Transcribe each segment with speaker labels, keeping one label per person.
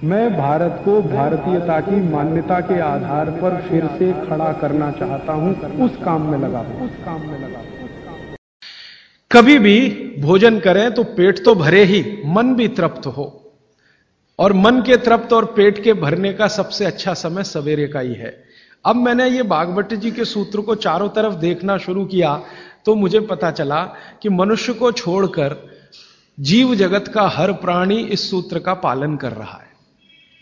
Speaker 1: मैं भारत को भारतीयता की मान्यता के आधार पर फिर से खड़ा करना चाहता हूँ। उस काम में लगा उस काम में लगा
Speaker 2: कभी भी भोजन करें तो पेट तो भरे ही, मन भी तृप्त हो। और मन के तृप्त और पेट के भरने का सबसे अच्छा समय सवेरे का ही है। अब मैंने ये बागवट जी के सूत्र को चारों तरफ़ देखना शुरू किया तो मुझे पता चला कि मनुष्य को छोड़कर जीव जगत का हर प्राणी इस सूत्र का पालन कर रहा है।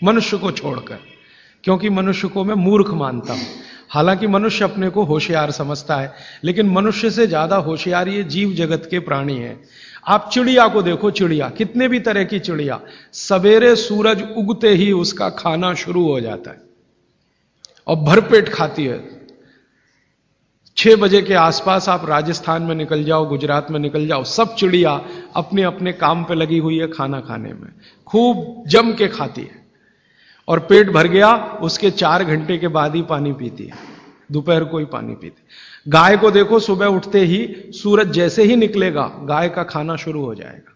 Speaker 2: मनुष्य को छोड़कर, क्योंकि मनुष्य को मैं मूर्ख मानता हूँ। हालाँकि मनुष्य अपने को होशियार समझता है, लेकिन मनुष्य से ज़्यादा होशियार ये जीव जगत के प्राणी हैं। आप चिड़िया को देखो, चिड़िया, कितने भी तरह की चिड़िया, सवेरे सूरज उगते ही उसका खाना शुरू हो जाता है। और भरपेट खाती है। छह बजे के आसपास आप राजस्थान में निकल जाओ, गुजरात में निकल जाओ, सब चिड़िया अपने अपने काम पे लगी हुई है खाना खाने में। खूब जम के खाती है। और पेट भर गया, उसके चार घंटे के बाद ही पानी पीती है। दोपहर को ही पानी पीती गाय को देखो, सुबह उठते ही सूरज जैसे ही निकलेगा, गाय का खाना शुरू हो जाएगा।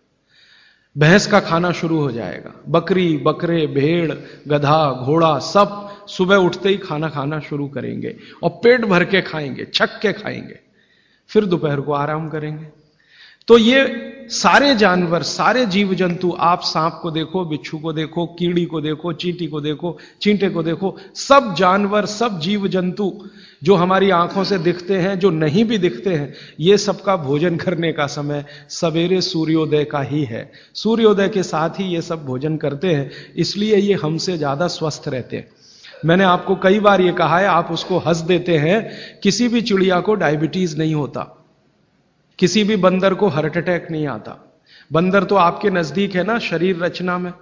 Speaker 2: भैंस का खाना शुरू हो जाएगा। बकरी, बकरे, भेड़, गधा, घोड़ा सब सुबह उठते ही खाना खाना शुरू करेंगे और पेट भर के खाएँगे, छक के खाएँगे। फिर दोपहर को आराम करेंगे। तो ये सारे जानवर, सारे जीव जंतु आप सांप को देखो, बिच्छू को देखो, कीड़ी को देखो, चींटी को देखो, चींटे को देखो, सब जानवर, सब जीव जंतु जो हमारी आँखों से दिखते हैं, जो नहीं भी दिखते हैं, ये सबका भोजन करने का समय सवेरे सूर्योदय का ही है। सूर्योदय के साथ ही ये सब भोजन करते हैं, इसलिए ये हमसे ज़्यादा स्वस्थ रहते हैं। मैंने आपको कई बार ये कहा है, आप उसको हंस देते हैं, किसी भी चिड़िया को डायबिटीज़ नहीं होता। किसी भी बंदर को हार्ट अटैक नहीं आता। बंदर तो आपके नज़दीक है ना, शरीर रचना में।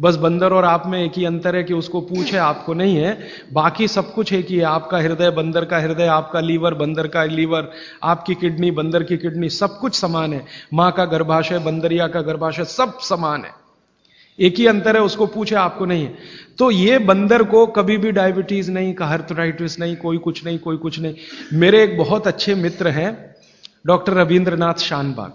Speaker 2: बस बंदर और आप में एक ही अंतर है कि उसको पूछ है आपको नहीं है। बाकी सब कुछ एक ही है। आपका हृदय बंदर का हृदय, आपका लीवर बंदर का लीवर, आपकी किडनी बंदर की किडनी, सब कुछ समान है। माँ का गर्भाशय, बंदरिया का गर्भाशय सब समान है। एक ही अंतर है, उसको पूछे, आपको नहीं है। तो ये बंदर को कभी भी डायबिटीज़ नहीं कहर्थराइटिस नहीं, कोई कुछ नहीं, कोई कुछ नहीं। मेरे एक बहुत अच्छे मित्र हैं डॉक्टर रविंद्रनाथ शानबाग।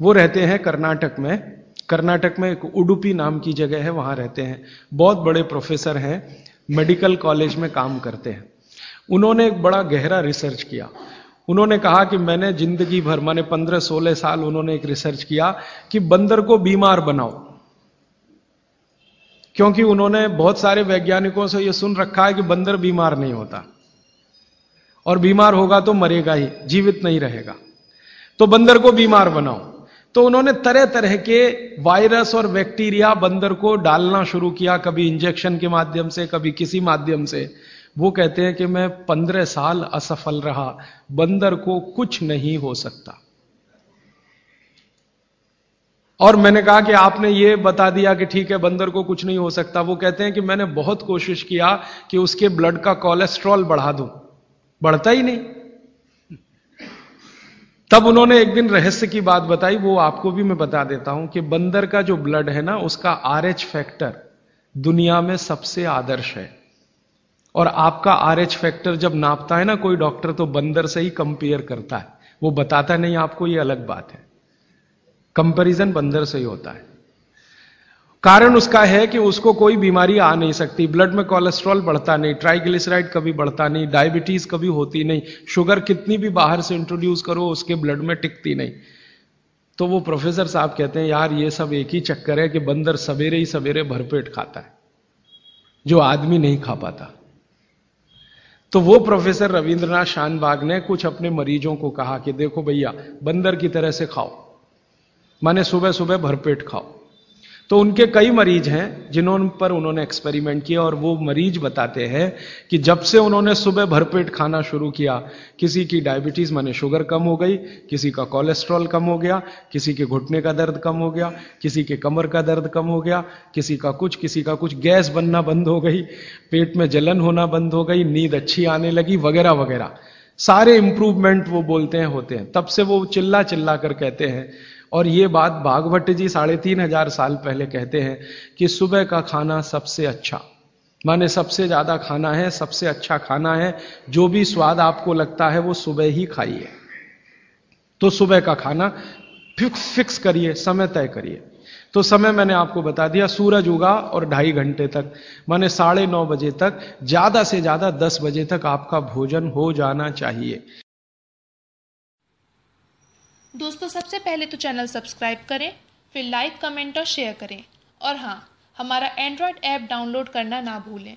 Speaker 2: वो रहते हैं कर्नाटक में। कर्नाटक में एक उडुपी नाम की जगह है, वहाँ रहते हैं। बहुत बड़े प्रोफेसर हैं, मेडिकल कॉलेज में काम करते हैं। उन्होंने एक बड़ा गहरा रिसर्च किया। उन्होंने कहा कि मैंने ज़िंदगी भर, माने पंद्रह सोलह साल उन्होंने एक रिसर्च किया कि बंदर को बीमार बनाओ। क्योंकि उन्होंने बहुत सारे वैज्ञानिकों से यह सुन रखा है कि बंदर बीमार नहीं होता। और बीमार होगा तो मरेगा ही, जीवित नहीं रहेगा। तो बंदर को बीमार बनाओ। तो उन्होंने तरह तरह के वायरस और बैक्टीरिया बंदर को डालना शुरू किया, कभी इंजेक्शन के माध्यम से, कभी किसी माध्यम से। वो कहते हैं कि मैं पंद्रह साल असफल रहा, बंदर को कुछ नहीं हो सकता। और मैंने कहा कि आपने ये बता दिया कि ठीक है, बंदर को कुछ नहीं हो सकता। वो कहते हैं कि मैंने बहुत कोशिश किया कि उसके ब्लड का कोलेस्ट्रॉल बढ़ा दूँ। बढ़ता ही नहीं। तब उन्होंने एक दिन रहस्य की बात बताई, वो आपको भी मैं बता देता हूँ कि बंदर का जो ब्लड है ना, उसका आरएच फैक्टर दुनिया में सबसे आदर्श है। और आपका आरएच फैक्टर जब नापता है ना कोई डॉक्टर तो बंदर से ही कंपेयर करता है। वो बताता नहीं, आपको ये अलग बात है। कंपैरिजन बंदर से ही होता है। कारण उसका है कि उसको कोई बीमारी आ नहीं सकती। ब्लड में कोलेस्ट्रॉल बढ़ता नहीं, ट्राइग्लिसराइड कभी बढ़ता नहीं, डायबिटीज़ कभी होती नहीं, शुगर कितनी भी बाहर से इंट्रोड्यूस करो, उसके ब्लड में टिकती नहीं। तो वो प्रोफेसर साहब कहते हैं, यार, ये सब एक ही चक्कर है कि बंदर सवेरे ही सवेरे भरपेट खाता है, जो आदमी नहीं खा पाता। तो वो प्रोफेसर रविंद्रनाथ शानबाग ने कुछ अपने मरीजों को कहा कि, देखो भैया, बंदर की तरह से खाओ, माने सुबह सुबह भरपेट खाओ। तो उनके कई मरीज़ हैं जिन्होंने पर उन्होंने एक्सपेरिमेंट किया और वो मरीज़ बताते हैं कि जब से उन्होंने सुबह भरपेट खाना शुरू किया, किसी की डायबिटीज़ माने शुगर कम हो गई, किसी का कोलेस्ट्रॉल कम हो गया, किसी के घुटने का दर्द कम हो गया, किसी के कमर का दर्द कम हो गया, किसी का कुछ, किसी का कुछ, गैस बनना बंद हो गई, पेट में जलन होना बंद हो गई, नींद अच्छी आने लगी, वगैरह वगैरह। सारे इंप्रूवमेंट वो बोलते हैं, होते हैं। तब से वो चिल्ला चिल्ला कर कहते हैं और ये बात भागवत जी साढ़े तीन हज़ार साल पहले कहते हैं कि सुबह का खाना सबसे अच्छा। माने सबसे ज़्यादा खाना है, सबसे अच्छा खाना है, जो भी स्वाद आपको लगता है वो सुबह ही खाइए। तो सुबह का खाना फिक्स फिक्स करिए, समय तय करिए। तो समय मैंने आपको बता दिया, सूरज उगा और ढाई घंटे तक, माने साढ़े नौ बजे तक, ज़्यादा से ज़्यादा दस बजे तक आपका भोजन हो जाना चाहिए।
Speaker 3: दोस्तों, सबसे पहले तो चैनल सब्सक्राइब करें, फिर लाइक, कमेंट और शेयर करें। और हाँ हमारा एंड्रॉयड ऐप डाउनलोड करना ना भूलें।